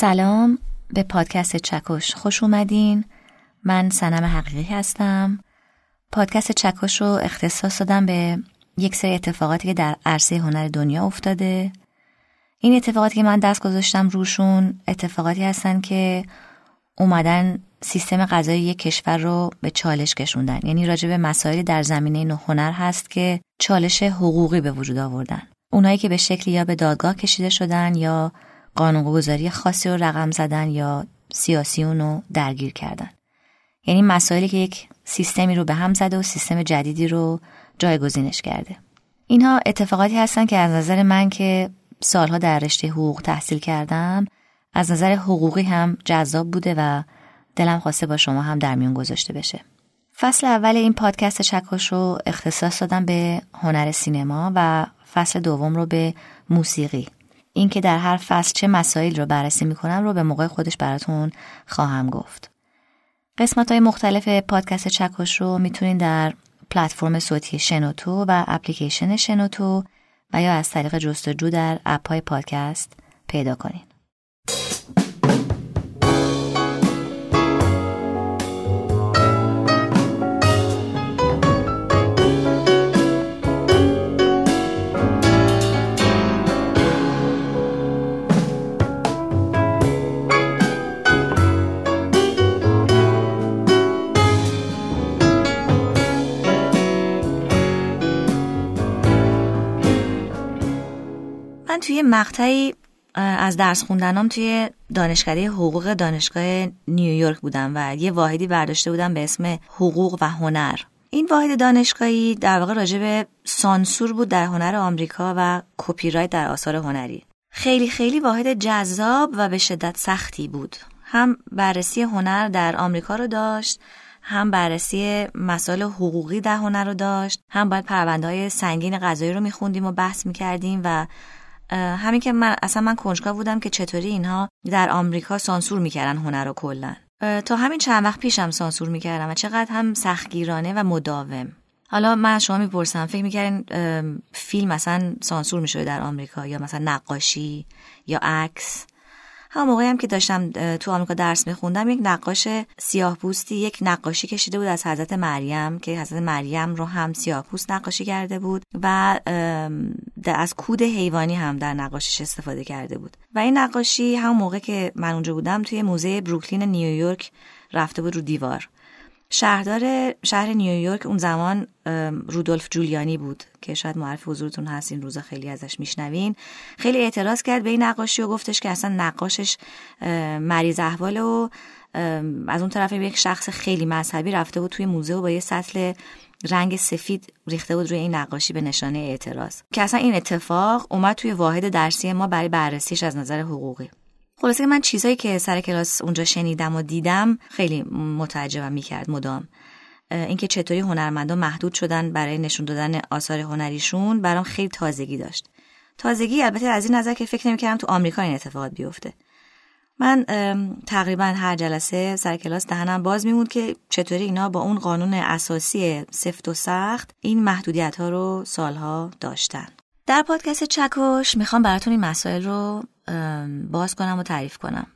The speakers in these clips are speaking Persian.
سلام به پادکست چکش. خوش اومدین. من سنم حقیقی هستم. پادکست چکش رو اختصاص دادم به یک سری اتفاقاتی که در عرصه هنر دنیا افتاده. این اتفاقاتی که من دست گذاشتم روشون اتفاقاتی هستن که اومدن سیستم غذایی یک کشور رو به چالش کشوندن. یعنی راجع به مسائلی در زمینه هنر هست که چالش حقوقی به وجود آوردن. اونایی که به شکلی یا به دادگاه کشیده شدن یا قانونگذاری خاصی رو رقم زدن یا سیاسی رو درگیر کردن. یعنی مسائلی که یک سیستمی رو به هم زده و سیستم جدیدی رو جایگزینش کرده. اینها اتفاقاتی هستن که از نظر من که سالها در رشته حقوق تحصیل کردم از نظر حقوقی هم جذاب بوده و دلم خواسته با شما هم در میون گذاشته بشه. فصل اول این پادکست چکش رو اختصاص دادم به هنر سینما و فصل دوم رو به موسیقی. اینکه در هر فصل چه مسائل رو بررسی می‌کنم رو به موقع خودش براتون خواهم گفت. قسمت های مختلف پادکست چکش رو می‌تونید در پلتفرم صوتی شنوتو و اپلیکیشن شنوتو و یا از طریق جستجو در اپ های پادکست پیدا کنید توی مقطعی از درس خوندنام توی دانشکده حقوق دانشگاه نیویورک بودم و یه واحدی برداشته بودم به اسم حقوق و هنر. این واحد دانشگاهی در واقع راجع به سانسور بود در هنر آمریکا و کپی در آثار هنری. خیلی خیلی واحد جذاب و به شدت سختی بود. هم بررسی هنر در آمریکا رو داشت هم بررسی مسائل حقوقی در هنر رو داشت هم باید پرونده های سنگین قضایی رو میخوندیم و بحث می‌کردیم و همین که من اصلا من کنجکاو بودم که چطوری اینها در آمریکا سانسور می‌کردن هنر رو کلا. تا همین چند وقت پیشم سانسور می‌کردم و چقدر هم سختگیرانه و مداوم. حالا من شما می‌پرسم فکر می‌کردین فیلم مثلا سانسور می‌شده در آمریکا یا مثلا نقاشی یا عکس؟ همون موقعی هم که داشتم تو آمریکا درس میخوندم یک نقاش سیاه پوستی یک نقاشی کشیده بود از حضرت مریم که حضرت مریم رو هم سیاه پوست نقاشی کرده بود و از کود حیوانی هم در نقاشیش استفاده کرده بود. و این نقاشی همون موقع که من اونجا بودم توی موزه بروکلین نیویورک رفته بود رو دیوار. شهردار شهر نیویورک اون زمان رودولف جولیانی بود که شاید معرف حضورتون هست این روزا خیلی ازش میشنوین. خیلی اعتراض کرد به این نقاشی و گفتش که اصلا نقاشش مریض احوال و از اون طرف یک شخص خیلی مذهبی رفته بود توی موزه و با یه سطل رنگ سفید ریخته بود روی این نقاشی به نشانه اعتراض. که اصلا این اتفاق اومد توی واحد درسی ما برای بررسیش از نظر حقوقی. خلاصه من چیزایی که سر کلاس اونجا شنیدم و دیدم خیلی متعجبم می‌کرد مدام. اینکه چطوری هنرمندان محدود شدن برای نشون دادن آثار هنریشون برام خیلی تازگی داشت. تازگی البته از این نظر که فکر نمی‌کردم تو آمریکا این اتفاقات بیفته. من تقریبا هر جلسه سر کلاس دهنم باز میموند که چطوری اینا با اون قانون اساسی سفت و سخت این محدودیت ها رو سالها داشتن. در پادکست چکش می‌خوام براتون این مسائل رو باز کنم و تعریف کنم.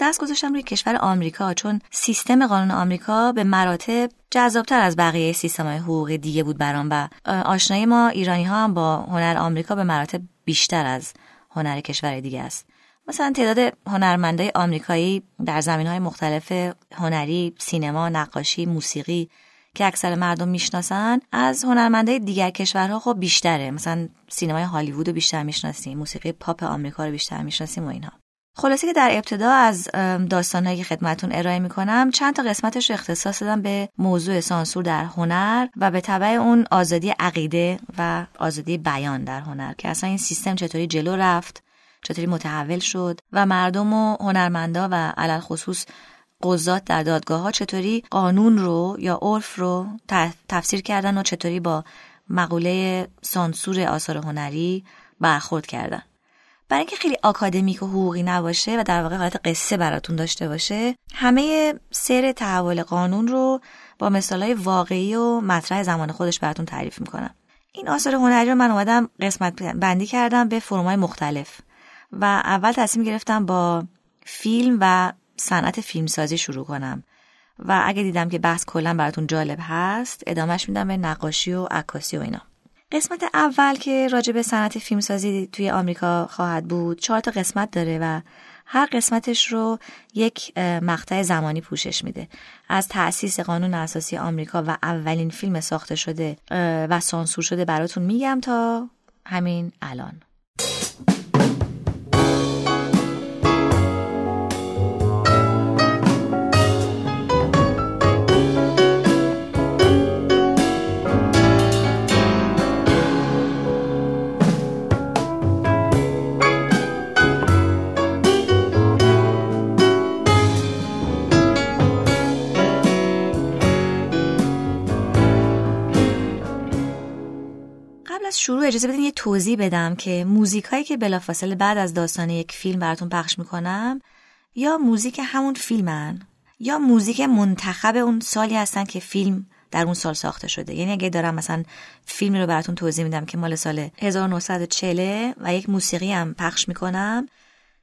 دست گذاشتم روی کشور آمریکا چون سیستم قانون آمریکا به مراتب جذابتر از بقیه سیستم های حقوقی دیگه بود برام و آشنایی ما ایرانی ها هم با هنر آمریکا به مراتب بیشتر از هنر کشور دیگه است. مثلا تعداد هنرمندای آمریکایی در زمین های مختلف هنری، سینما، نقاشی، موسیقی که اکثر مردم می‌شناسن از هنرمندای دیگر کشورها خب بیشتره. مثلا سینمای هالیوود رو بیشتر می‌شناسیم موسیقی پاپ آمریکا رو بیشتر می‌شناسیم و اینها. خلاصه که در ابتدا از داستانهایی که خدمتون ارائه می‌کنم چند تا قسمتش رو اختصاص دادم به موضوع سانسور در هنر و به طبع اون آزادی عقیده و آزادی بیان در هنر که اصلا این سیستم چطوری جلو رفت چطوری متحول شد و مردم و هنرمندا و علل خصوص قضات در دادگاه ها چطوری قانون رو یا عرف رو تفسیر کردن و چطوری با مقوله سانسور آثار هنری برخورد کردن. برای اینکه خیلی آکادمیک و حقوقی نباشه و در واقع حالت قصه براتون داشته باشه همه سیر تحول قانون رو با مثالهای واقعی و مطرح زمان خودش براتون تعریف می‌کنم. این آثار هنری رو من اومدم قسمت بندی کردم به فرمای مختلف و اول تصمیم گرفتم با فیلم و صنعت فیلمسازی شروع کنم. و اگه دیدم که بحث کلا براتون جالب هست ادامهش میدم به نقاشی و عکاسی و اینا. قسمت اول که راجع به صنعت فیلمسازی توی آمریکا خواهد بود چهار تا قسمت داره و هر قسمتش رو یک مقطع زمانی پوشش میده. از تأسیس قانون اساسی آمریکا و اولین فیلم ساخته شده و سانسور شده براتون میگم تا همین الان. شروع اجازه بدین یه توضیح بدم که موزیک هایی که بلافاصله بعد از داستان یک فیلم براتون پخش می‌کنم یا موزیک همون فیلمن یا موزیک منتخب اون سالی هستن که فیلم در اون سال ساخته شده. یعنی اگه دارم مثلا فیلمی رو براتون توضیح میدم که مال سال 1940 و یک موسیقی هم پخش می‌کنم.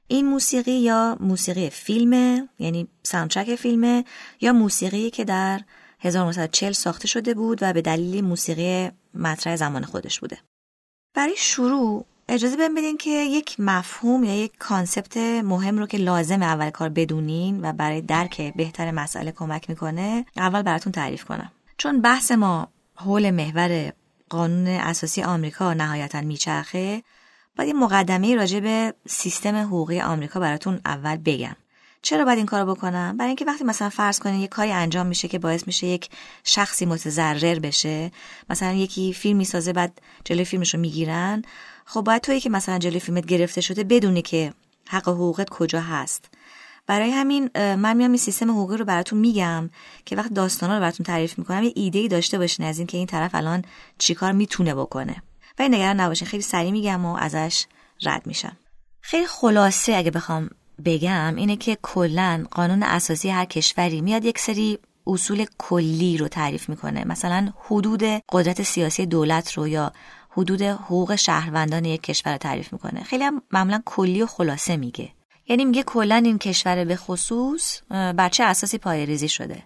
این موسیقی یا موسیقی فیلمه یعنی soundtrack فیلمه یا موسیقی که در 1940 ساخته شده بود و به دلیل موسیقی مطرح زمان خودش بوده. برای شروع اجازه بدین که یک مفهوم یا یک کانسپت مهم رو که لازم اول کار بدونین و برای درک بهتر مسئله کمک می‌کنه اول براتون تعریف کنم. چون بحث ما حول محور قانون اساسی آمریکا نهایتا میچرخه باید یه مقدمه راجع به سیستم حقوقی آمریکا براتون اول بگم. چرا باید این کارو بکنم؟ برای اینکه وقتی مثلا فرض کنین یه کاری انجام میشه که باعث میشه یک شخصی متضرر بشه مثلا یکی فیلم می‌سازه بعد جلوی رو می‌گیرن خب باید تویی که مثلا جلوی فیلمت گرفته شده بدونی که حق حقوقت کجا هست. برای همین من میام این سیستم حقوقی رو براتون میگم که وقت داستانا رو براتون تعریف می‌کنم یه ایده ای داشته باشین از این که این طرف الان چیکار می‌تونه بکنه. و نگران نباشین خیلی سریع میگم و ازش رد میشم. خیلی خلاصه اگه بخوام بگم اینه که کلا قانون اساسی هر کشوری میاد یک سری اصول کلی رو تعریف می‌کنه. مثلا حدود قدرت سیاسی دولت رو یا حدود حقوق شهروندان یک کشور رو تعریف می‌کنه. خیلی هم معمولا کلی و خلاصه میگه. یعنی میگه کلا این کشور به خصوص بچه اساسی پایه ریزی شده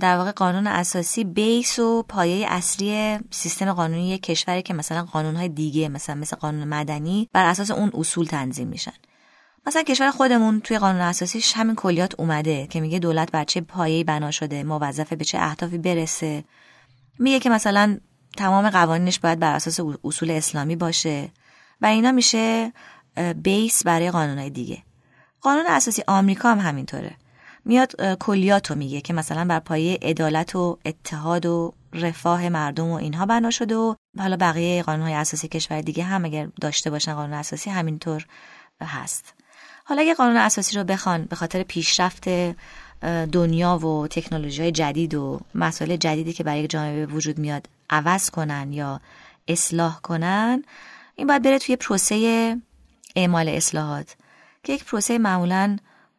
در واقع قانون اساسی بیس و پایه اصلی سیستم قانونی یک کشوری که مثلا قانونهای دیگه مثلا مثل قانون مدنی بر اساس اون اصول تنظیم میشن. مثلا کشور خودمون توی قانون اساسیش همین کلیات اومده که میگه دولت بر چه پایه‌ای بنا شده موظفه به چه اهدافی برسه. میگه که مثلا تمام قوانینش باید بر اساس اصول اسلامی باشه و اینا میشه بیس برای قانونهای دیگه. قانون اساسی آمریکا هم همینطوره. میاد کلیات رو میگه که مثلا بر پایه عدالت و اتحاد و رفاه مردم و اینها بنا شده و حالا بقیه قانونهای اساسی کشور دیگه هم اگر داشته باشن قانون اساسی همینطور هست. حالا اگه قانون اساسی رو بخوان به خاطر پیشرفت دنیا و تکنولوژی های جدید و مسائل جدیدی که برای جامعه به وجود میاد عوض کنن یا اصلاح کنن این باید بره توی پروسه اعمال اصلاحات که یک پروسه معمولا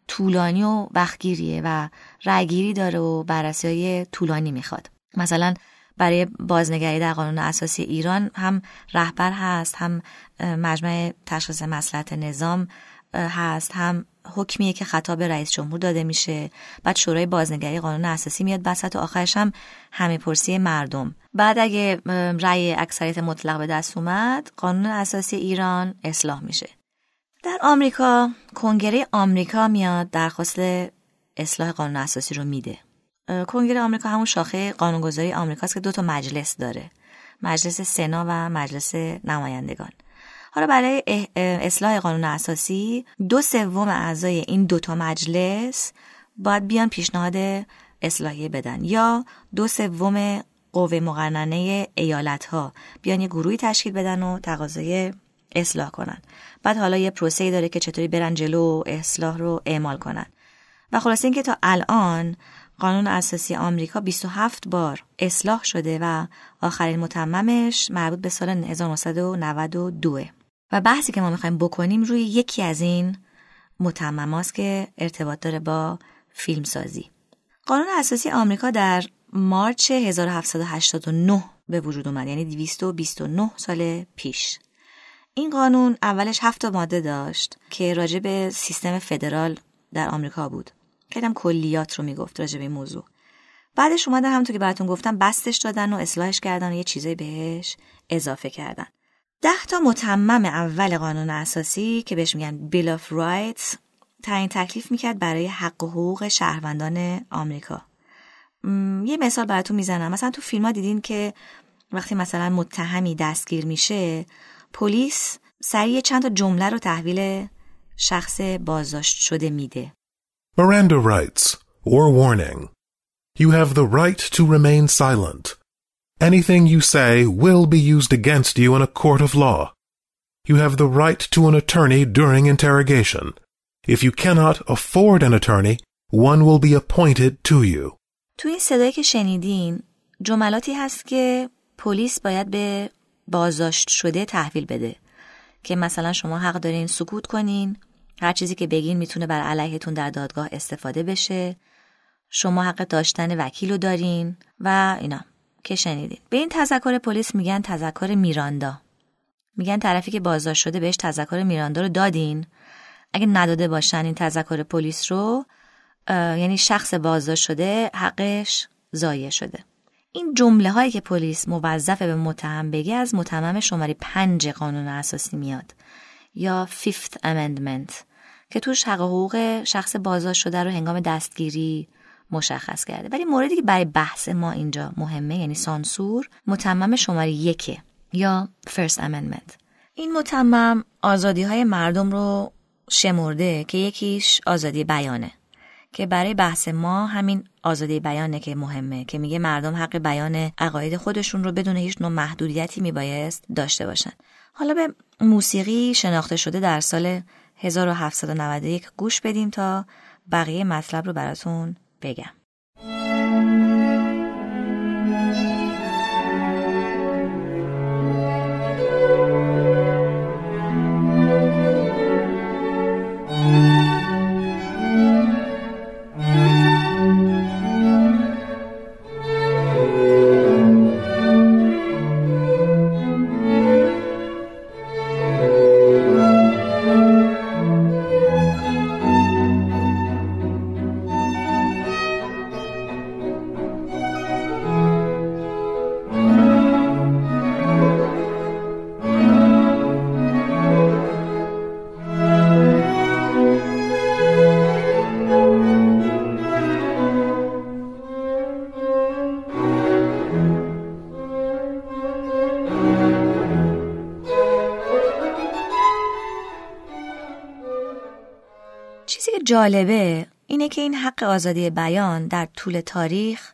طولانی و وقتگیریه و رأیگیری داره و بررسی های طولانی می‌خواد. مثلا برای بازنگری در قانون اساسی ایران هم رهبر هست هم مجمع تشخیص مسلحت نظام هست. هم حکمیه که خطاب رئیس جمهور داده میشه. بعد شورای بازنگری قانون اساسی میاد بسط و آخرش هم همه پرسی مردم. بعد اگه رأی اکثریت مطلق به دست اومد قانون اساسی ایران اصلاح میشه. در آمریکا کنگره آمریکا میاد درخواست اصلاح قانون اساسی رو میده. کنگره آمریکا همون شاخه قانونگذاری آمریکاست که دو تا مجلس داره. مجلس سنا و مجلس نمایندگان. حالا برای اصلاح قانون اساسی دو سوم اعضای این دوتا مجلس باید بیان پیشنهاد اصلاحیه بدن یا دو سوم قوه مقننه ایالت ها بیان یه گروهی تشکیل بدن و تقاضای اصلاح کنن. بعد حالا یه پروسه داره که چطوری برن جلو و اصلاح رو اعمال کنن. و خلاصه اینکه تا الان قانون اساسی آمریکا 27 بار اصلاح شده و آخرین متممش مربوط به سال 1992 و بحثی که ما می‌خوایم بکنیم روی یکی از این متمماست که ارتباط داره با فیلمسازی قانون اساسی آمریکا در مارچ 1789 به وجود اومد یعنی 229 سال پیش این قانون اولش هفت ماده داشت که راجع به سیستم فدرال در آمریکا بود. خیلی کلیات رو می‌گفت راجع به این موضوع. بعدش اومدن همونطور که براتون گفتم بستش دادن و اصلاحش کردن و یه چیزایی بهش اضافه کردن. ده تا متمم اول قانون اساسی که بهش میگن Bill of Rights تعیین تکلیف می‌کرد برای حق و حقوق شهروندان آمریکا. یه مثال براتون می‌زنم مثلا تو فیلم ها دیدین که وقتی مثلا متهمی دستگیر میشه پلیس سریع چند تا جمله رو تحویل شخص بازداشت شده میده. Miranda writes, or warning. You have the right to remain silent. Anything you say will be used against you in a court of law. You have the right to an attorney during interrogation. If you cannot afford an attorney, one will be appointed to you. تو این صدایی که شنیدین جملاتی هست که پلیس باید به بازداشت شده تحویل بده که مثلا شما حق دارین سکوت کنین هر چیزی که بگین می‌تونه بر علیهتون در دادگاه استفاده بشه شما حق داشتن وکیل رو دارین و اینا که شنیدین. به این تذکر پلیس میگن تذکر میراندا. میگن طرفی که بازداشت شده بهش تذکر میراندا رو دادین. اگه نداده باشن این تذکر پلیس رو یعنی شخص بازداشت شده حقش ضایع شده. این جمله هایی که پلیس موظف به متهم بگه از متمم شماره پنج قانون اساسی میاد. یا Fifth Amendment که توش حق حقوق شخص بازداشت شده رو هنگام دستگیری مشخص کرده. ولی موردی که برای بحث ما اینجا مهمه یعنی سانسور متمم شماره یکه یا First Amendment. این متمم آزادی های مردم رو شمرده که یکیش آزادی بیانه که برای بحث ما همین آزادی بیانه که مهمه که میگه مردم حق بیان عقاید خودشون رو بدون هیچ نوع محدودیتی میبایست داشته باشن. حالا به موسیقی شناخته شده در سال 1791 گوش بدیم تا بقیه مطلب رو براتون بگم جالبه اینه که این حق آزادی بیان در طول تاریخ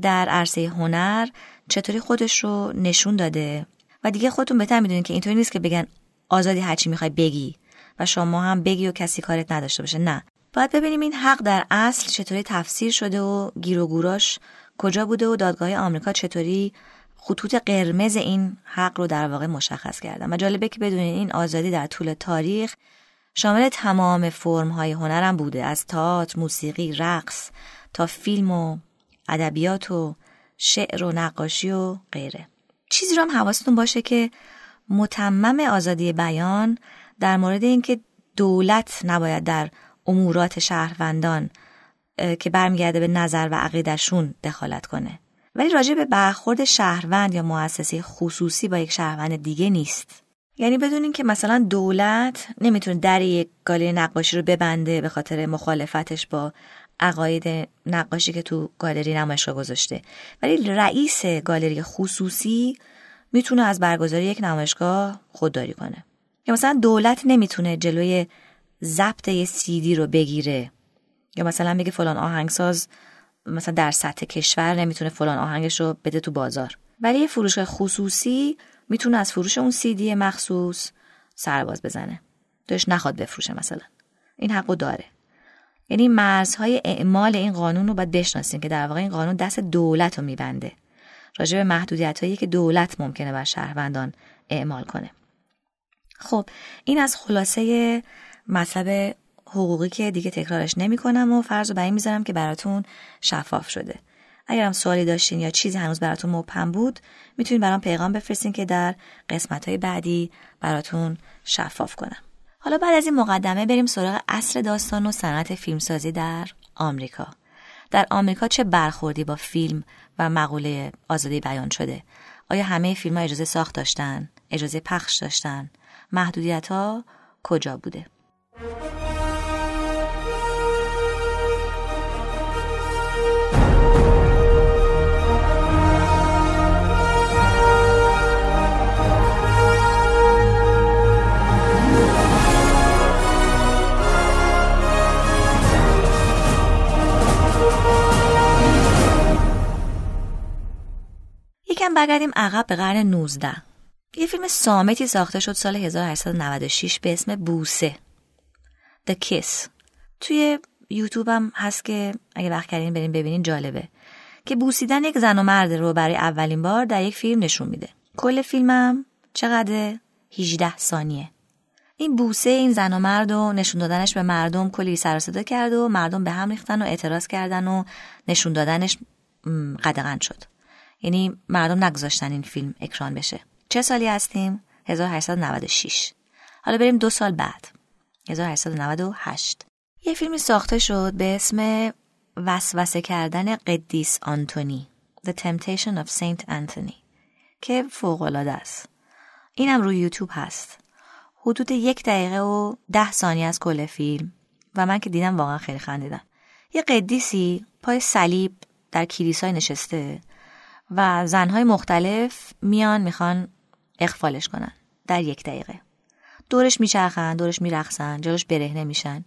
در عرصه هنر چطوری خودش رو نشون داده و دیگه خودتون بهتر می‌دونید که اینطوری نیست که بگن آزادی هرچی می‌خوای بگی و شما هم بگی و کسی کارت نداشته باشه نه. باید ببینیم این حق در اصل چطوری تفسیر شده و گیر و گوراش کجا بوده و دادگاه آمریکا چطوری خطوط قرمز این حق رو در واقع مشخص کردن. و جالبه که بدونید این آزادی در طول تاریخ شامل تمام فرم های هنرم بوده از تئاتر، موسیقی، رقص تا فیلم و ادبیات و شعر و نقاشی و غیره. چیزی رو هم حواستون باشه که متمم آزادی بیان در مورد اینکه دولت نباید در امورات شهروندان که برمیگرده به نظر و عقیدشون دخالت کنه. ولی راجع به برخورد شهروند یا مؤسسه خصوصی با یک شهروند دیگه نیست. یعنی بدونین که مثلا دولت نمی‌تونه در یک گالری نقاشی رو ببنده به خاطر مخالفتش با عقاید نقاشی که تو گالری نمایشگاه گذاشته. ولی رئیس گالری خصوصی می‌تونه از برگزاری یک نمایشگاه خودداری کنه. یا مثلا دولت نمی‌تونه جلوی ضبط یه سیدی رو بگیره. یا مثلا بگه فلان آهنگساز مثلا در سطح کشور نمی‌تونه فلان آهنگش رو بده تو بازار. ولی یه فروشگاه خصوصی می‌تونه از فروش اون سیدی مخصوص سرباز بزنه. داشت نخواد بفروشه مثلا. این حقو داره. یعنی مرزهای اعمال این قانون رو باید بشناسیم که در واقع این قانون دست دولت رو میبنده. راجع به محدودیت هایی که دولت ممکنه بر شهروندان اعمال کنه. خب این از خلاصه مطلب حقوقی که دیگه تکرارش نمی کنم و فرض رو بر این می‌ذارم که براتون شفاف شده. اگرم سوالی داشتین یا چیزی هنوز براتون مبهم بود می‌تونین برام پیغام بفرستین که در قسمت های بعدی براتون شفاف کنم. حالا بعد از این مقدمه بریم سراغ اصر داستان و صنعت فیلمسازی در آمریکا. در آمریکا چه برخوردی با فیلم و مقوله آزادی بیان شده؟ آیا همه فیلم ها اجازه ساخت داشتن؟ اجازه پخش داشتن؟ محدودیت ها کجا بوده؟ یکم برگردیم عقب به قرن 19 یه فیلم سامتی ساخته شد سال 1896 به اسم بوسه. The Kiss. توی یوتیوب هم هست که اگه وقت کردین بریم ببینین جالبه. که بوسیدن یک زن و مرد رو برای اولین بار در یک فیلم نشون میده. کل فیلمم چقدر 18 ثانیه. این بوسه این زن و مرد و نشون دادنش به مردم کلی سر صدا کرد و مردم به هم ریختن و اعتراض کردن و نشون دادنش قدغن شد. یعنی مردم نگذاشتن این فیلم اکران بشه. چه سالی هستیم؟ 1896 حالا بریم دو سال بعد. 1898 یه فیلمی ساخته شد به اسم وسوسه کردن قدیس آنتونی The Temptation of Saint Anthony که فوقالعاده است. اینم روی یوتیوب هست. حدود یک دقیقه و ده ثانیه از کل فیلم و من که دیدم واقعا خیلی خندیدم. یه قدیسی پای صلیب در کلیسای نشسته و زنهای مختلف میان می‌خوان اخفالش کنن در یک دقیقه. دورش میچرخن دورش میرخصن جلوش برهنه میشن.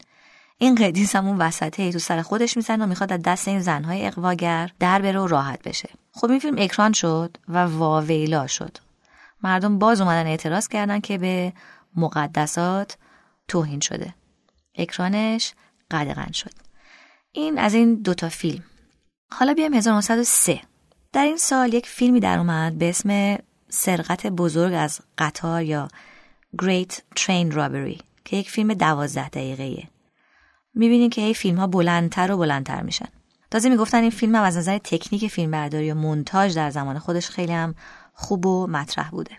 این قدیس هم اون وسطه تو سر خودش میزن و می‌خواد از دست این زنهای اقواگر در بره و راحت بشه. خب این فیلم اکران شد و واویلا شد. مردم باز اومدن اعتراض کردن که به مقدسات توهین شده. اکرانش قدغن شد. این از این دوتا فیلم. حالا بیایم 1903 در این سال یک فیلمی در اومد به اسم سرقت بزرگ از قطار یا Great Train Robbery که یک فیلم دوازده دقیقه ایه. می‌بینین که این فیلم ها بلندتر و بلندتر میشن. تازه می‌گفتن این فیلم هم از نظر تکنیک فیلم برداری و مونتاژ در زمان خودش خیلی هم خوب و مطرح بوده.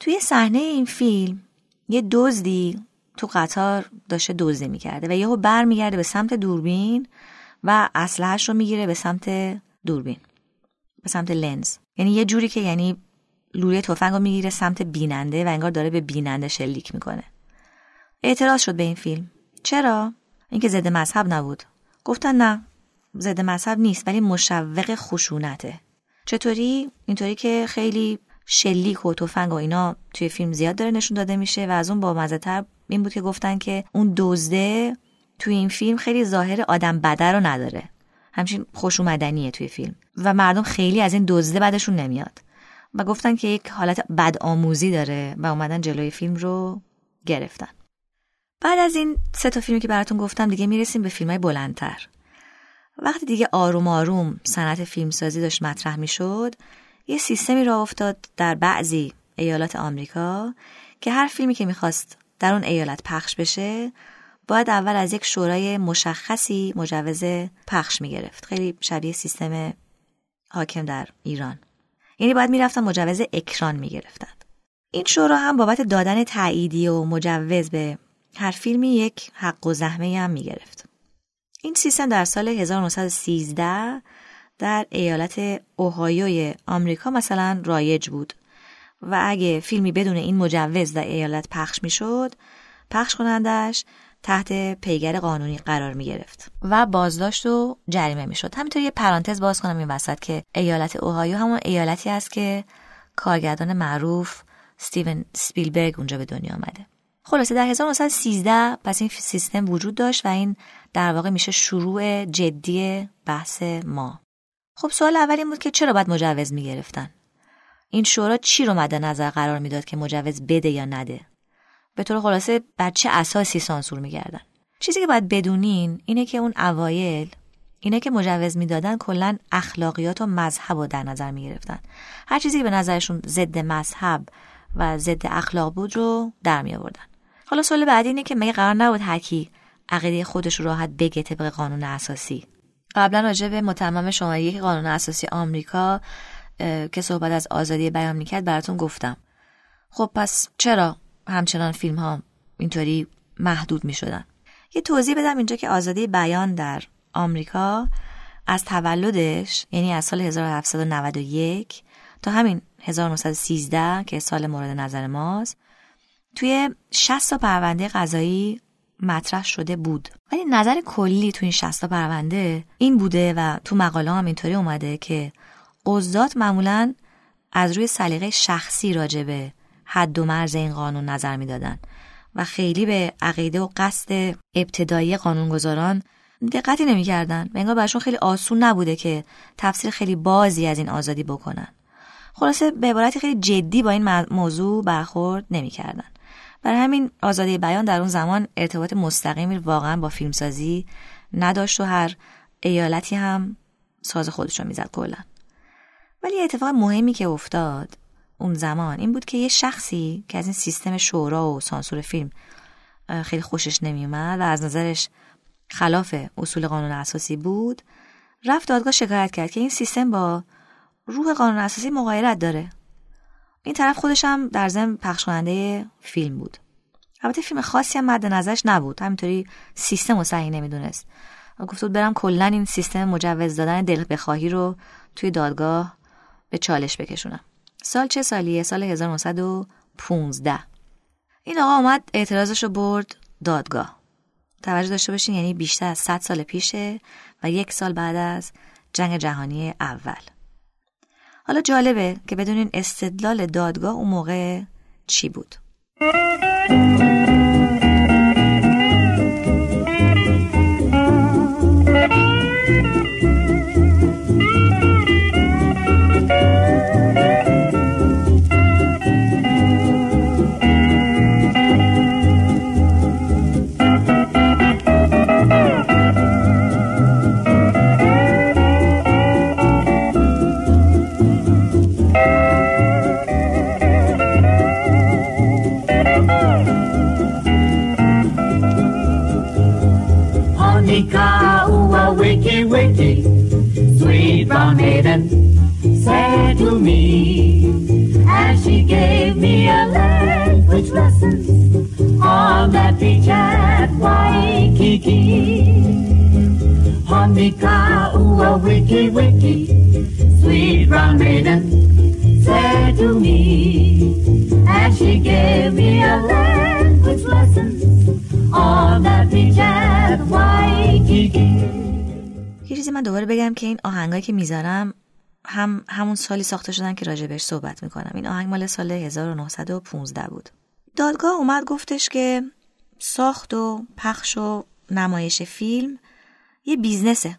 توی صحنه این فیلم یه دزدی تو قطار داشته دزدی می‌کرده و یهو برمیگرده به سمت دوربین و اسلحه‌اش رو می‌گیره به سمت دوربین. به سمت لنز. یعنی یه جوری که یعنی لوله تفنگ رو می‌گیره سمت بیننده و انگار داره به بیننده شلیک می‌کنه. اعتراض شد به این فیلم. چرا؟ اینکه ضد مذهب نبود. گفتن نه ضد مذهب نیست ولی مشوق خشونته. چطوری؟ اینطوری که خیلی شلیک و تفنگ و اینا توی فیلم زیاد داره نشون داده میشه و از اون با تر این بود که گفتن که اون دزده توی این فیلم خیلی ظاهر آدم بده رو نداره. همچین خوش اومدنیه توی فیلم. و مردم خیلی از این دزده بعدشون نمیاد. و گفتن که یک حالت بد آموزی داره و اومدن جلوی فیلم رو گرفتن. بعد از این سه تا فیلمی که براتون گفتم دیگه می‌رسیم به فیلم های بلندتر. وقتی دیگه آروم آروم صنعت فیلمسازی داشت مطرح می‌شد یه سیستمی را افتاد در بعضی ایالات آمریکا که هر فیلمی که می‌خواست در اون ایالت پخش بشه باید اول از یک شورای مشخصی مجوز پخش می‌گرفت. خیلی شبیه سیستم حاکم در ایران. یعنی باید می‌رفتن مجوز اکران می‌گرفتن. این شورا هم بابت دادن تاییدی و مجوز به هر فیلمی یک حق و زحمه هم می‌گرفت. این سیستم در سال 1913 در ایالت اوهایوی آمریکا مثلا رایج بود و اگه فیلمی بدون این مجوز در ایالت پخش می‌شد پخش کنندش تحت پیگر قانونی قرار می گرفت. و بازداشت و جریمه می شد. همینطور یه پرانتز باز کنم این وسط که ایالت اوهایو همون ایالتی است که کارگردان معروف ستیون سپیلبرگ اونجا به دنیا آمده خلاصه در 1913 پس این سیستم وجود داشت و این در واقع میشه شروع جدی بحث ما. خب سوال اول این بود که چرا باید مجوز می گرفتن؟ این شورا چی رو مد نظر قرار می‌داد که مجوز بده یا نده؟ به طور خلاصه بر چه اساسی سانسور میگردن. چیزی که باید بدونین اینه که اون اوایل اینه که مجوز می‌دادن کلا اخلاقیات و مذهب رو در نظر می‌گرفتن. هر چیزی که به نظرشون ضد مذهب و ضد اخلاق بود رو در می آوردن حالا سوال بعدی اینه که مگه قرار نبود هر کی عقیده خودش رو راحت بگه طبق قانون اساسی؟ قبلا راجع به متمم شماره یک قانون اساسی آمریکا که صحبت از آزادی بیان می‌کرد براتون گفتم. خب پس چرا همچنان فیلم ها اینطوری محدود می‌شدن. یه توضیح بدم اینجا که آزادی بیان در آمریکا از تولدش یعنی از سال 1791 تا همین 1913 که سال مورد نظر ماست توی 60 تا پرونده قضایی مطرح شده بود. ولی نظر کلی توی این 60 تا پرونده این بوده و تو مقاله هم اینطوری اومده که قضات معمولا از روی سلیقه شخصی راجبه حد و مرز این قانون نظر می‌دادن. و خیلی به عقیده و قصد ابتدایی قانونگذاران دقتی نمی‌کردن و انگار برشون خیلی آسون نبوده که تفسیر خیلی بازی از این آزادی بکنن. خلاصه به عبارتی خیلی جدی با این موضوع برخورد نمی‌کردن. برای همین آزادی بیان در اون زمان ارتباط مستقیمی واقعا با فیلمسازی نداشت و هر ایالتی هم ساز خودش رو می‌زد کلا. ولی اتفاق مهمی که افتاد اون زمان. این بود که یه شخصی که از این سیستم شورا و سانسور فیلم خیلی خوشش نمیومد و از نظرش خلاف اصول قانون اساسی بود رفت دادگاه شکایت کرد که این سیستم با روح قانون اساسی مغایرت داره. این طرف خودش هم در ضمن پخش کننده فیلم بود. البته فیلم خاصی هم مد نظرش نبود. همینطوری سیستم و صحیح نمی‌دونست. گفت بود برم کلا این سیستم مجوز دادن دل بخواهی رو توی دادگاه به چالش بکشونم. سال چه سالیه؟ سال 1915 این آقا اومد اعتراضش رو برد دادگاه. توجه داشته باشین یعنی بیشتر از 100 سال پیشه و یک سال بعد از جنگ جهانی اول. حالا جالبه که بدونین استدلال دادگاه اون موقع چی بود. wiki wiki, sweet brown maiden, said to me, as she gave me a language lesson on that beach at Waikiki. یه چیزی من دوباره بگم که این آهنگایی که میذارم هم همون سالی ساخته شدن که راجبش صحبت می‌کنم. این آهنگ مال سال 1915 بود. دادگاه اومد گفتش که ساخت و پخش و نمایش فیلم یه بیزنسه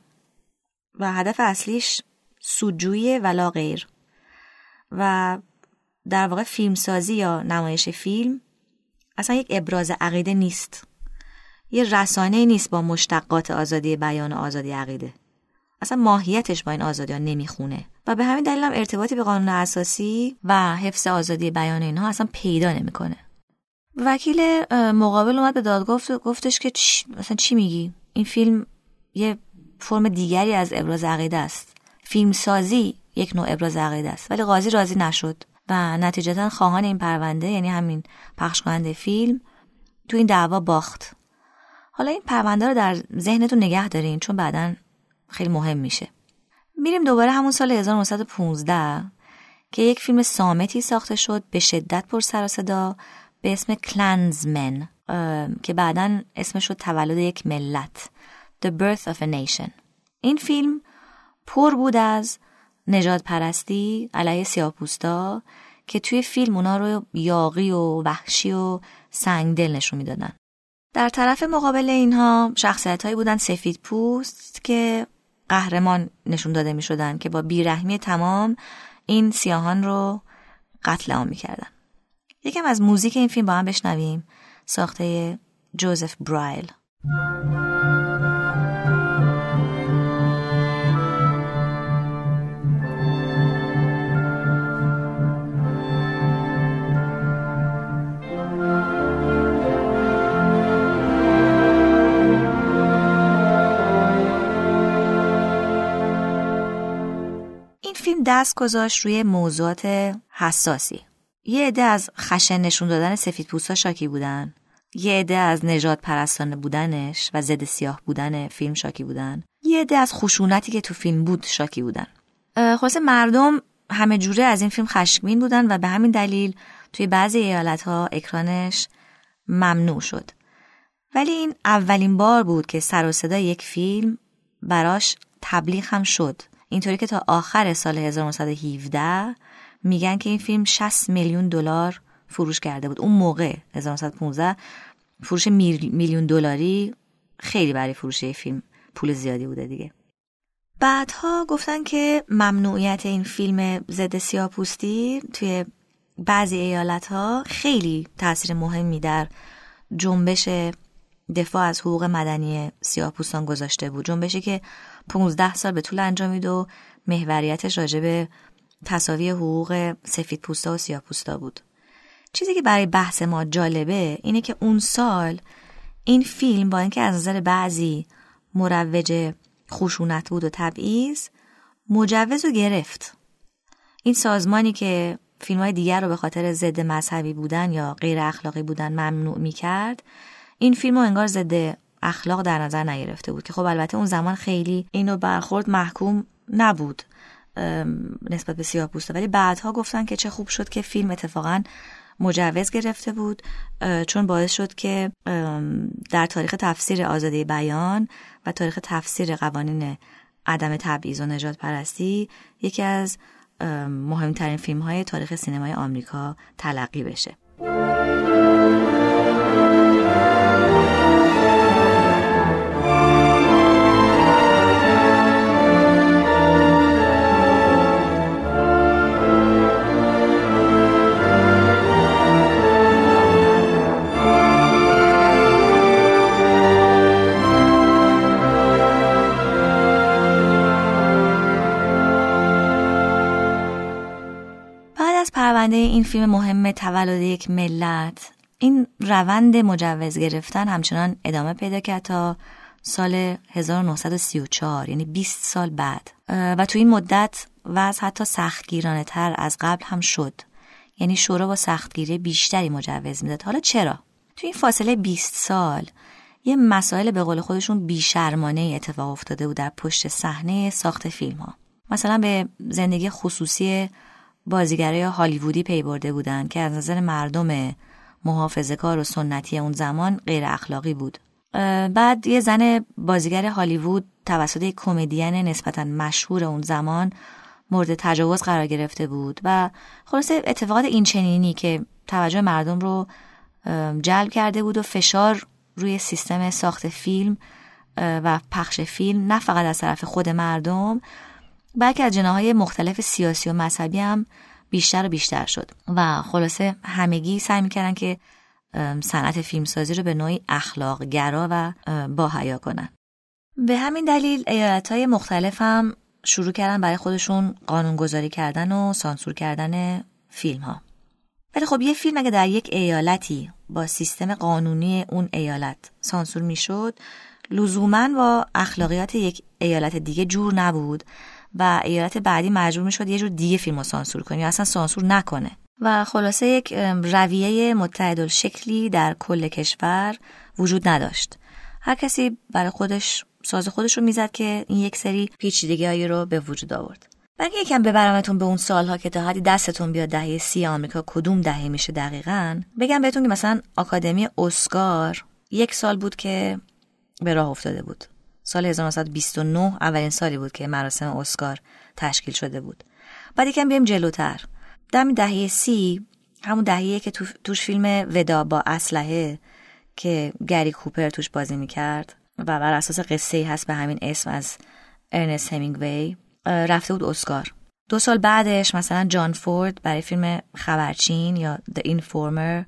و هدف اصلیش سودجویی ولا غیر. و در واقع فیلمسازی یا نمایش فیلم اصلا یک ابراز عقیده نیست. یه رسانه نیست با مشتقات آزادی بیان و آزادی عقیده. اصلا ماهیتش با این آزادی ها نمی‌خونه. و به همین دلیل هم ارتباطی به قانون اساسی و حفظ آزادی بیان اینها اصلا پیدا نمی‌کنه. وکیل مقابل اومد به دادگاه گفتش که چ... مثلا چی میگی؟ این فیلم یه فرم دیگری از ابراز عقیده است. فیلمسازی یک نوع ابراز عقیده است. ولی قاضی راضی نشد و نتیجتا خواهان این پرونده یعنی همین پخش کننده فیلم تو این دعوا باخت. حالا این پرونده رو در ذهنتون نگه دارین چون بعدا خیلی مهم میشه. میریم دوباره همون سال 1915 که یک فیلم سامتی ساخته شد به شدت پر سر صدا به اسم کلنزمن که بعدا اسمش شد تولد یک ملت The Birth of a Nation این فیلم پر بود از نجات پرستی علیه سیاپوستا که توی فیلم اونا رو یاقی و وحشی و سنگدل نشون می‌دادن. در طرف مقابل اینها شخصیت هایی بودن سفید پوست که قهرمان نشون داده می شدن که با بیرحمی تمام این سیاهان رو قتل عام می کردن. یکم از موزیک این فیلم با هم بشنویم ساخته جوزف برایل. دست گذاشت روی موضوعات حساسی. یه عده از خشن نشون دادن سفید پوستا شاکی بودن. یه عده از نجات پرستانه بودنش و ضد سیاه بودن فیلم شاکی بودن. یه عده از خشونتی که تو فیلم بود شاکی بودن. خلاصه مردم همه جوره از این فیلم خشمگین بودن و به همین دلیل توی بعضی ایالت ها اکرانش ممنوع شد. ولی این اولین بار بود که سر و صدا یک فیلم براش تبلیغ هم شد. اینطوری که تا آخر سال 1917 میگن که این فیلم 60 میلیون دلار فروش کرده بود. اون موقع 1915 فروش میلیون دلاری خیلی برای فروش فیلم پول زیادی بوده دیگه. بعدها گفتن که ممنوعیت این فیلم ضد سیاپوستی توی بعضی ایالت ها خیلی تاثیر مهمی در جنبش دفاع از حقوق مدنی سیاهپوستان گذاشته بود. جنبشی که 15 سال به طول انجامید و محوریتش راجع به تصاوی حقوق سفید پوستا و سیاه پوستا بود. چیزی که برای بحث ما جالبه اینه که اون سال این فیلم با اینکه از نظر بعضی مروج خشونت بود و تبعیض مجوز رو گرفت. این سازمانی که فیلم های دیگر رو به خاطر ضد مذهبی بودن یا غیر اخلاقی بودن ممنوع می کرد این فیلم رو انگار ضد اخلاق در نظر نگرفته بود که خب البته اون زمان خیلی اینو برخورد محکوم نبود نسبت به سیاه پوسته ولی بعدها گفتن که چه خوب شد که فیلم اتفاقا مجوز گرفته بود چون باعث شد که در تاریخ تفسیر آزادی بیان و تاریخ تفسیر قوانین عدم تبعیض و نجات پرستی یکی از مهمترین فیلم های تاریخ سینمای آمریکا تلقی بشه. این فیلم مهم تولد یک ملت. این روند مجوز گرفتن همچنان ادامه پیدا کرد تا سال 1934 یعنی 20 سال بعد. و تو این مدت وضع حتی سختگیرانه تر از قبل هم شد. یعنی شورا با سختگیری بیشتری مجوز می‌داد. حالا چرا؟ تو این فاصله 20 سال یه مسائل به قول خودشون بیشرمانه اتفاق افتاده بود در پشت صحنه ساخت فیلم ها مثلا به زندگی خصوصی بازیگرای هالیوودی پی برده بودند که از نظر مردم محافظه کار و سنتی اون زمان غیر اخلاقی بود. بعد یه زن بازیگر هالیوود توسط یک کمدین نسبتا مشهور اون زمان مورد تجاوز قرار گرفته بود و خلاصه اتفاقات اینچنینی که توجه مردم رو جلب کرده بود و فشار روی سیستم ساخت فیلم و پخش فیلم نه فقط از طرف خود مردم بلکه از جناهای مختلف سیاسی و مذهبی هم بیشتر و بیشتر شد. و خلاصه همگی سعی می‌کردن که صنعت فیلمسازی رو به نوعی اخلاق گرا و با حیا کنن. به همین دلیل ایالت های مختلف هم شروع کردن برای خودشون قانونگذاری کردن و سانسور کردن فیلم ها ولی خب یه فیلم اگه در یک ایالتی با سیستم قانونی اون ایالت سانسور می‌شد لزوما با اخلاقیات یک ایالت دیگه جور نبود. و ایالت بعدی مجبور می‌شد یه جور دیگه فیلم رو سانسور کنه یا اصلا سانسور نکنه. و خلاصه یک رویه متعدل شکلی در کل کشور وجود نداشت. هر کسی برای خودش ساز خودش رو می‌زد که این یک سری پیچیدگی هایی رو به وجود آورد. اگه یکم ببرمتون به اون سالها که تا حدی دستتون بیاد دهه سی آمریکا کدوم دهه میشه دقیقا بگم بهتون که مثلا آکادمی اسکار یک سال بود که به راه افتاده بود. سال 1929 اولین سالی بود که مراسم اسکار تشکیل شده بود. بعد یکم بیم جلوتر. در دهه سی همون دهیه که توش فیلم ودا با اسلحه که گری کوپر توش بازی می‌کرد و بر اساس قصه هست به همین اسم از ارنست همینگوی رفته بود اسکار. دو سال بعدش مثلا جان فورد برای فیلم خبرچین یا The Informer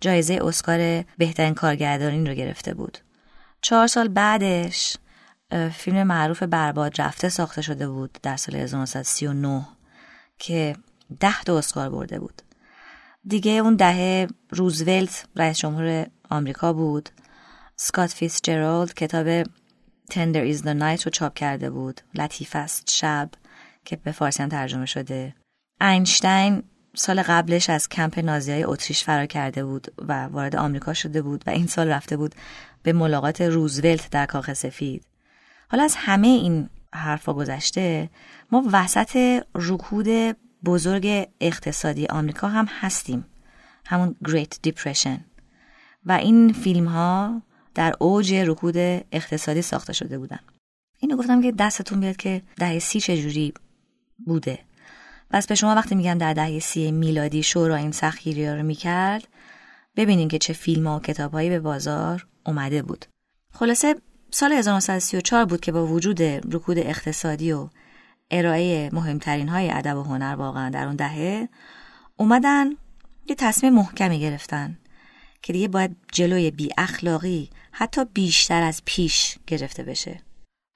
جایزه اسکار بهترین کارگردانی رو گرفته بود. چهار سال بعدش فیلم معروف برباد رفته ساخته شده بود در سال 1939 که ده تا اسکار برده بود. دیگه اون دهه روزولت رئیس جمهور آمریکا بود. اسکات فیتزجرالد کتاب Tender Is the Night رو چاپ کرده بود. لطیف است شب که به فارسی هم ترجمه شده. اینشتین سال قبلش از کمپ نازی های اتریش فرار کرده بود و وارد آمریکا شده بود و این سال رفته بود به ملاقات روزولت در کاخ سفید. حالا از همه این حرفا گذشته ما وسط رکود بزرگ اقتصادی آمریکا هم هستیم همون Great Depression. و این فیلم ها در اوج رکود اقتصادی ساخته شده بودن. اینو گفتم که دستتون بیاد که دهه سی چجوری بوده. پس به شما وقتی میگم در دهه سی میلادی شورا این سخیری رو می‌کرد ببینین که چه فیلم ها و کتابهایی به بازار اومده بود. خلاصه سال 1934 بود که با وجود رکود اقتصادی و ارائه مهمترین های ادب و هنر واقعا در اون دهه اومدن یه تصمیم محکمی گرفتن که دیگه باید جلوی بی اخلاقی حتی بیشتر از پیش گرفته بشه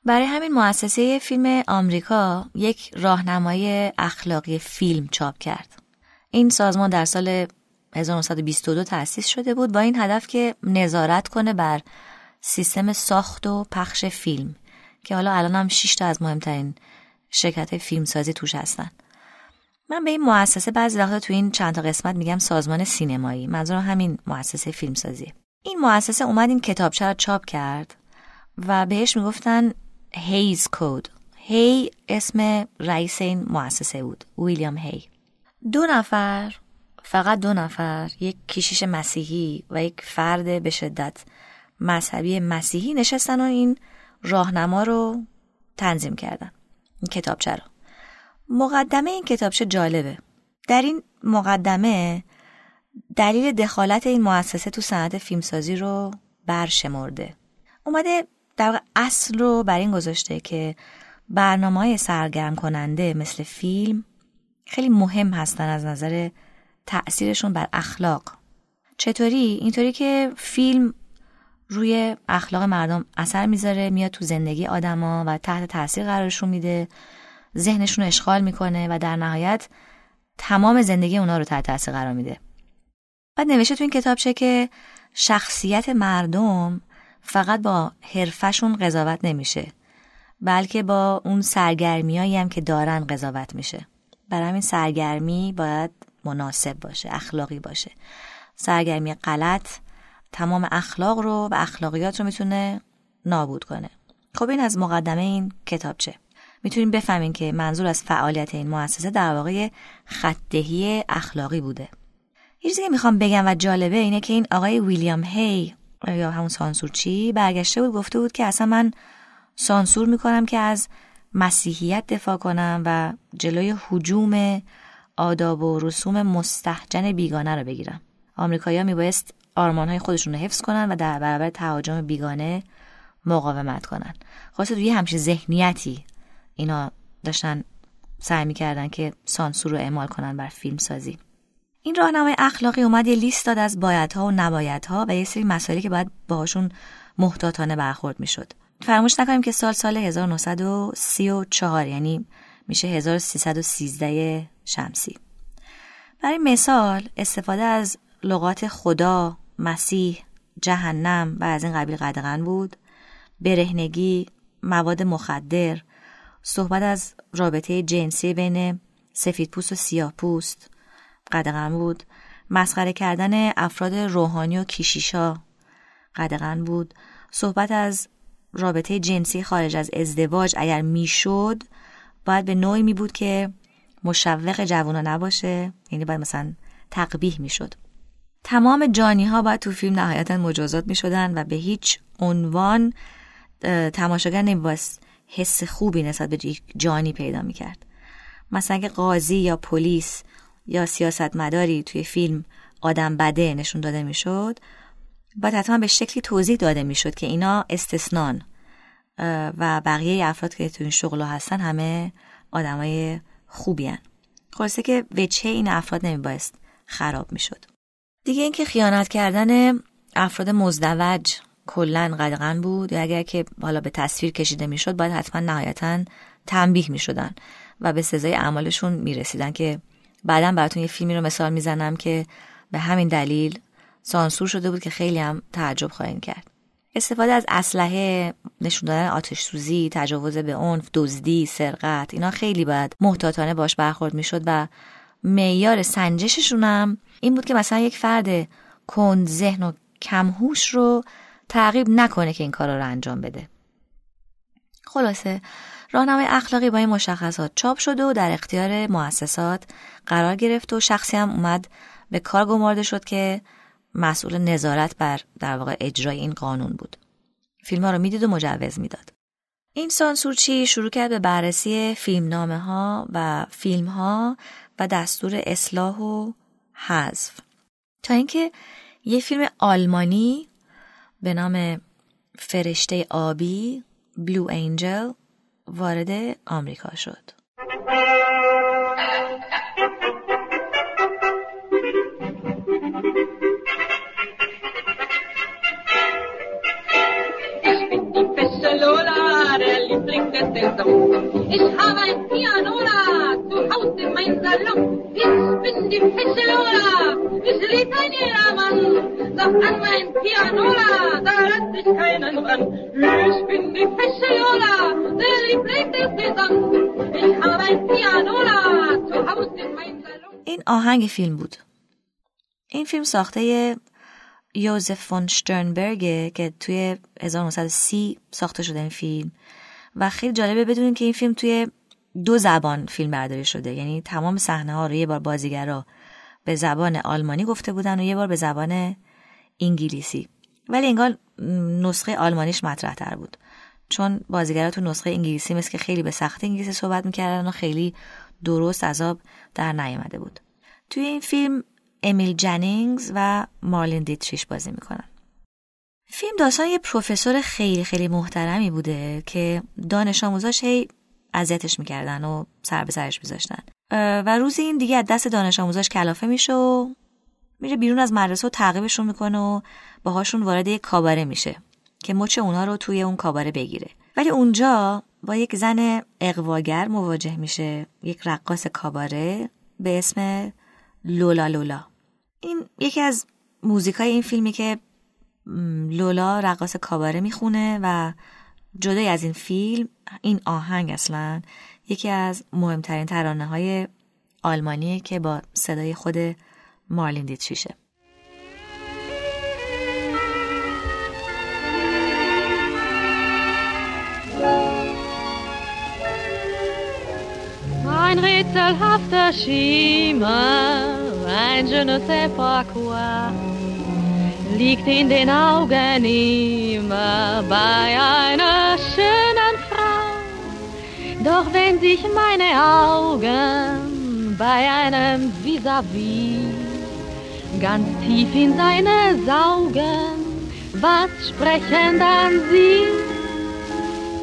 برای همین مؤسسه فیلم آمریکا یک راهنمای اخلاقی فیلم چاپ کرد. این سازمان در سال 1922 تأسیس شده بود با این هدف که نظارت کنه بر سیستم ساخت و پخش فیلم که حالا الان هم 6 تا از مهمترین شرکت فیلمسازی توش هستن. من به این مؤسسه بعضی وقتا تو این چند تا قسمت میگم سازمان سینمایی. منظورم همین مؤسسه فیلمسازی این مؤسسه اومد این کتابچه رو چاپ کرد و بهش می‌گفتن هیز کود هی اسم رئیس این مؤسسه بود ویلیام هی دو نفر فقط دو نفر یک کشیش مسیحی و یک فرد به شدت. مذهبی مسیحی نشستن و این راهنما رو تنظیم کردن. این کتابچه رو. مقدمه این کتابچه جالبه. در این مقدمه دلیل دخالت این مؤسسه تو صنعت فیلمسازی رو برشمرده. اومده در اصل رو بر این گذاشته که برنامه های سرگرم کننده مثل فیلم خیلی مهم هستن از نظر تأثیرشون بر اخلاق. چطوری؟ اینطوری که فیلم روی اخلاق مردم اثر می‌ذاره میاد تو زندگی آدما و تحت تاثیر قرارشون میده. ذهنشون اشغال می‌کنه و در نهایت تمام زندگی اونا رو تحت تاثیر قرار میده. بعد نوشته تو این کتابچه که شخصیت مردم فقط با حرفشون قضاوت نمیشه بلکه با اون سرگرمیایی هم که دارن قضاوت میشه. برای همین سرگرمی باید مناسب باشه اخلاقی باشه. سرگرمی غلط تمام اخلاق رو و اخلاقیات رو می‌تونه نابود کنه. خب این از مقدمه این کتابچه. می‌تونیم بفهمیم که منظور از فعالیت این مؤسسه در واقع خطدهی اخلاقی بوده. یه چیزی که می‌خوام بگم و جالبه اینه که این آقای ویلیام هی یا همون سانسورچی برگشته بود گفته بود که اصلا من سانسور می‌کنم که از مسیحیت دفاع کنم و جلوی حجوم آداب و رسوم مستحجن بیگانه رو بگیرم. آمریکایی‌ها میبایست آرمانهای خودشون رو حفظ کنن و در برابر تهاجم بیگانه مقاومت کنن. خلاصه توی همچین ذهنیتی اینا داشتن سعی می‌کردن که سانسور رو اعمال کنن بر فیلم سازی این راهنمای اخلاقی اومد یه لیست داد از بایدها و نبایدها و یه سری مسائلی که باید باهاشون محتاطانه برخورد می‌شد. فراموش نکنیم که سال سال 1934 یعنی میشه 1313 شمسی. برای مثال استفاده از لغات خدا، مسیح، جهنم و از این قبیل قدغن بود. برهنگی، مواد مخدر، صحبت از رابطه جنسی بین سفید پوست و سیاه پوست. قدغن بود. مسخره کردن افراد روحانی و کیشیشا قدغن بود. صحبت از رابطه جنسی خارج از ازدواج اگر می‌شد باید به نوعی می بود که مشوق جوونا نباشه. یعنی باید مثلا تقبیح می‌شد. تمام جانی ها باید تو فیلم نهایتا مجازات می شدن و به هیچ عنوان تماشاگر نمیباست حس خوبی نسبت به جانی پیدا می کرد مثلا که قاضی یا پلیس یا سیاستمداری توی فیلم آدم بده نشون داده می‌شد باید حتما به شکلی توضیح داده می‌شد که اینا استثنان. و بقیه افراد که تو این شغل هستن همه آدمای خوبی هن. خلاصه که وچه این افراد نمیبایست خراب می‌شد. دیگه اینکه خیانت کردن افراد مزدوج کلا قدغن بود. یا اگر که حالا به تصویر کشیده می‌شد باید حتما نهایتا تنبیه می‌شدن و به سزای اعمالشون می‌رسیدن که بعدا براتون یه فیلمی رو مثال می‌زنم که به همین دلیل سانسور شده بود که خیلی هم تعجب خواهید کرد. استفاده از اسلحه نشون دادن آتش سوزی تجاوز به عنف دزدی سرقت اینا خیلی باید محتاطانه باش برخورد می‌شد و معیار سنجششون هم این بود که مثلا یک فرد کند ذهن و کمهوش رو تعقیب نکنه که این کار رو انجام بده خلاصه راهنمای اخلاقی با این مشخصات چاپ شده و در اختیار مؤسسات قرار گرفت و شخصی هم اومد به کار گمارده شد که مسئول نظارت بر در واقع اجرای این قانون بود. فیلم ها رو می‌دید و مجوز می‌داد. این سانسورچی شروع کرد به بررسی فیلمنامه ها و فیلم ها و دستور اصلاح و حذف تا اینکه یه فیلم آلمانی به نام فرشته آبی بلو انجل وارد آمریکا شد. Ich habe ein Pianola Hause in meinem Salon. Ich Pescelola, ich lieb ein Mann. Doch an mein Pianola, da lässt sich keinen ran. Ich bin die Pescelola, der Liebling des Gesangs. Ich habe ein Pianola zu Hause in meinem Salon. این آهنگ فیلم بود. این فیلم ساخته یوزف فون شترنبرگ که توی 1930 ساخته شده این فیلم و خیلی جالبه بدونیم که این فیلم توی دو زبان فیلم برداری شده. یعنی تمام صحنه ها رو یه بار بازیگرا به زبان آلمانی گفته بودن و یه بار به زبان انگلیسی. ولی انگار نسخه آلمانیش مطرح تر بود. چون بازیگرا تو نسخه انگلیسی مثل که خیلی به سخت انگلیسی صحبت می‌کردن و خیلی درست عذاب در نیامده بود. توی این فیلم امیل جنینگز و مارلین دیتریش بازی می‌کنن. فیلم داستان یه پروفسور خیلی خیلی محترمی بوده که دانش آموزاش هی اذیتش می‌کردن و سر به سرش میذاشتن. و روزی این دیگه از دست دانش آموزاش کلافه میشه و میره بیرون از مدرسه و تعقیبشون می‌کنه و باهاشون وارد یک کاباره میشه که مچ اونا رو توی اون کاباره بگیره. ولی اونجا با یک زن اقواگر مواجه میشه یک رقاص کاباره به اسم لولا لولا. این یکی از موزیکای این فیلمی که لولا رقاص کاباره می‌خونه و جدای از این فیلم این آهنگ اصلا یکی از مهمترین ترانه های آلمانیه که با صدای خود مارلین دیتریشه Ein rätselhafter Schimmer, ein je ne sais pas quoi. Liegt in den Augen immer bei einer schönen Frau. Doch wenn sich meine Augen bei einem vis-à-vis -vis ganz tief in seine saugen, was sprechen dann sie?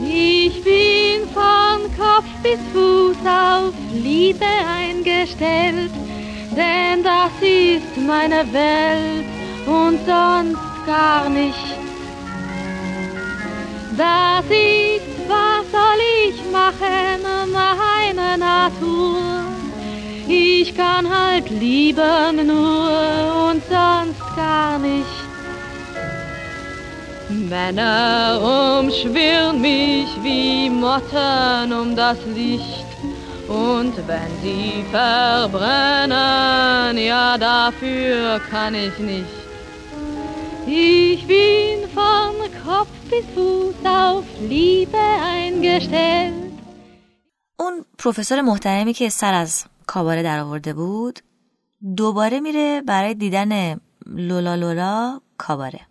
Ich bin von Kopf bis Fuß auf Liebe eingestellt, denn das ist meine Welt und sonst gar nicht. Das ist, was soll ich machen, meine Natur. Ich kann halt lieben nur und sonst gar nicht. Männer umschwirren mich wie Motten um das Licht. Und wenn sie verbrennen, ja dafür kann ich nicht. Ich bin von Kopf bis Fuß auf Liebe eingestellt. اون پروفسور محترمی که سر از کاباره در آورده بود دوباره میره برای دیدن لولا لولا کاباره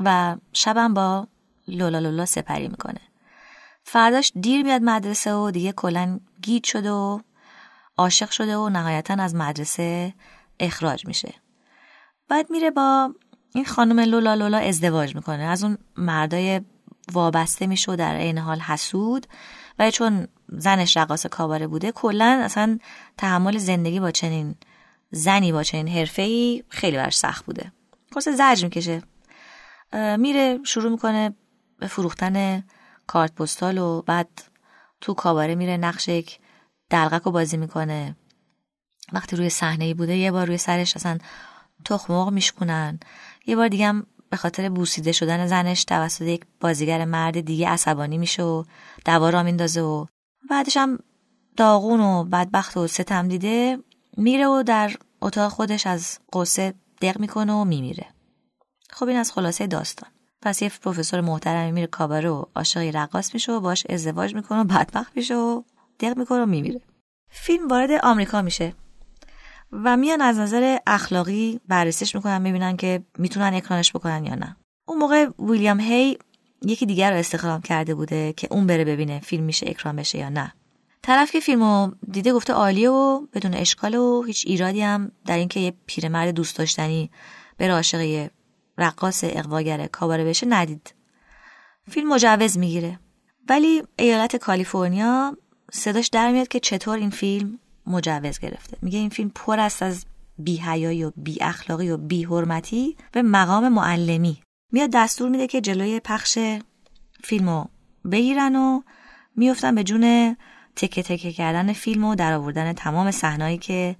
و شبم با لولا لولا سپری می‌کنه فرداش دیر میاد مدرسه و دیگه کلا گیت شده و عاشق شده و نهایتا از مدرسه اخراج میشه بعد میره با این خانم لولا لولا ازدواج می‌کنه. از اون مردای وابسته میشه در عین حال حسود. و چون زنش رقاص کاباره بوده کلا اصلا تحمل زندگی با چنین زنی با چنین حرفه خیلی برش سخت بوده. خلاص زرج می‌کشه. میره شروع می‌کنه به فروختن کارت پستال و بعد تو کاباره میره نقش یک دلغک رو بازی می‌کنه. وقتی روی صحنه بوده یه بار روی سرش اصلا تخم مرغ میشکنن یه بار دیگه هم به خاطر بوسیده شدن زنش توسط یک بازیگر مرد دیگه عصبانی میشه و دوا را میندازه و بعدش هم داغون و بدبخت و ستم دیده میره و در اتاق خودش از قصه دق می‌کنه و میمیره. خب این از خلاصه داستان. پس یه پروفسور محترمی میره کاباره و عاشق رقاص میشه و باش ازدواج می‌کنه و بدبخت میشه و دق می‌کنه و میمیره. فیلم وارد آمریکا میشه. و میان از نظر اخلاقی بررسیش می‌کنن می‌بینن که می‌تونن اکرانش بکنن یا نه. اون موقع ویلیام هی یکی دیگر رو استخدام کرده بوده که اون بره ببینه فیلم میشه اکران بشه یا نه. طرف که فیلمو دیده گفته عالیه و بدون اشکال و هیچ ایرادی هم در اینکه یه پیرمرد دوست داشتنی بره عاشق یه رقاص اقواگر کاباره بشه ندید. فیلم مجوز می‌گیره. ولی ایالت کالیفرنیا صداش در میاد که چطور این فیلم مجوز گرفته. میگه این فیلم پر است از بی و بی اخلاقی و بی حرمتی به مقام معلمی. میاد دستور میده که جلوی پخش فیلمو بگیرن و میفتن به جون تکه تکه کردن فیلم و در آوردن تمام صحنه‌ای که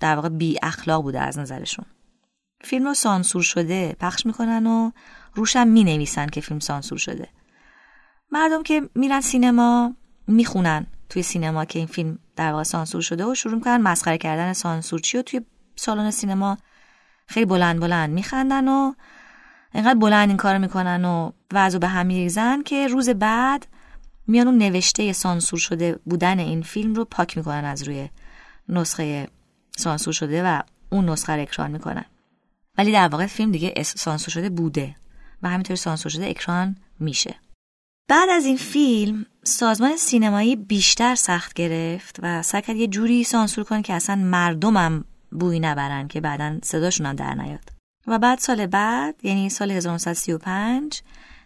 در واقع بی اخلاق بوده از نظرشون. فیلم رو سانسور شده پخش می‌کنن و روشم می نویسن که فیلم سانسور شده. مردم که میرن سینما می‌خونن. توی سینما که این فیلم در واقع سانسور شده و شروع می‌کنن مسخره کردن سانسورچی و توی سالن سینما خیلی بلند بلند میخندن و انقدر بلند این کار می‌کنن و وضع به هم میریزن که روز بعد میان اون نوشته سانسور شده بودن این فیلم رو پاک می‌کنن از روی نسخه سانسور شده و اون نسخه رو اکران می‌کنن. ولی در واقع فیلم دیگه سانسور شده بوده و همینطور سانسور شده اکران میشه. بعد از این فیلم سازمان سینمایی بیشتر سخت گرفت و سعی کرد یه جوری سانسور کنه که اصلا مردمم بوی نبرن که بعدا صداشون هم در نیاد. و بعد سال بعد یعنی سال 1935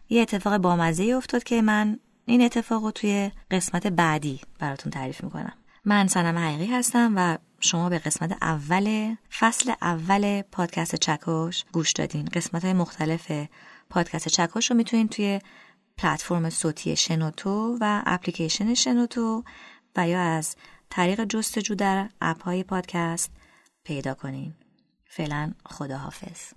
یه اتفاق بامزه افتاد که من این اتفاق رو توی قسمت بعدی براتون تعریف می‌کنم. من سنم حقیقی هستم و شما به قسمت اول فصل اول پادکست چکش گوش دادین. قسمت های مختلف پادکست چکش رو می‌تونین توی پلتفرم صوتی شنوتو و اپلیکیشن شنوتو و یا از طریق جستجو در اپ های پادکست پیدا کنین. فعلا خداحافظ.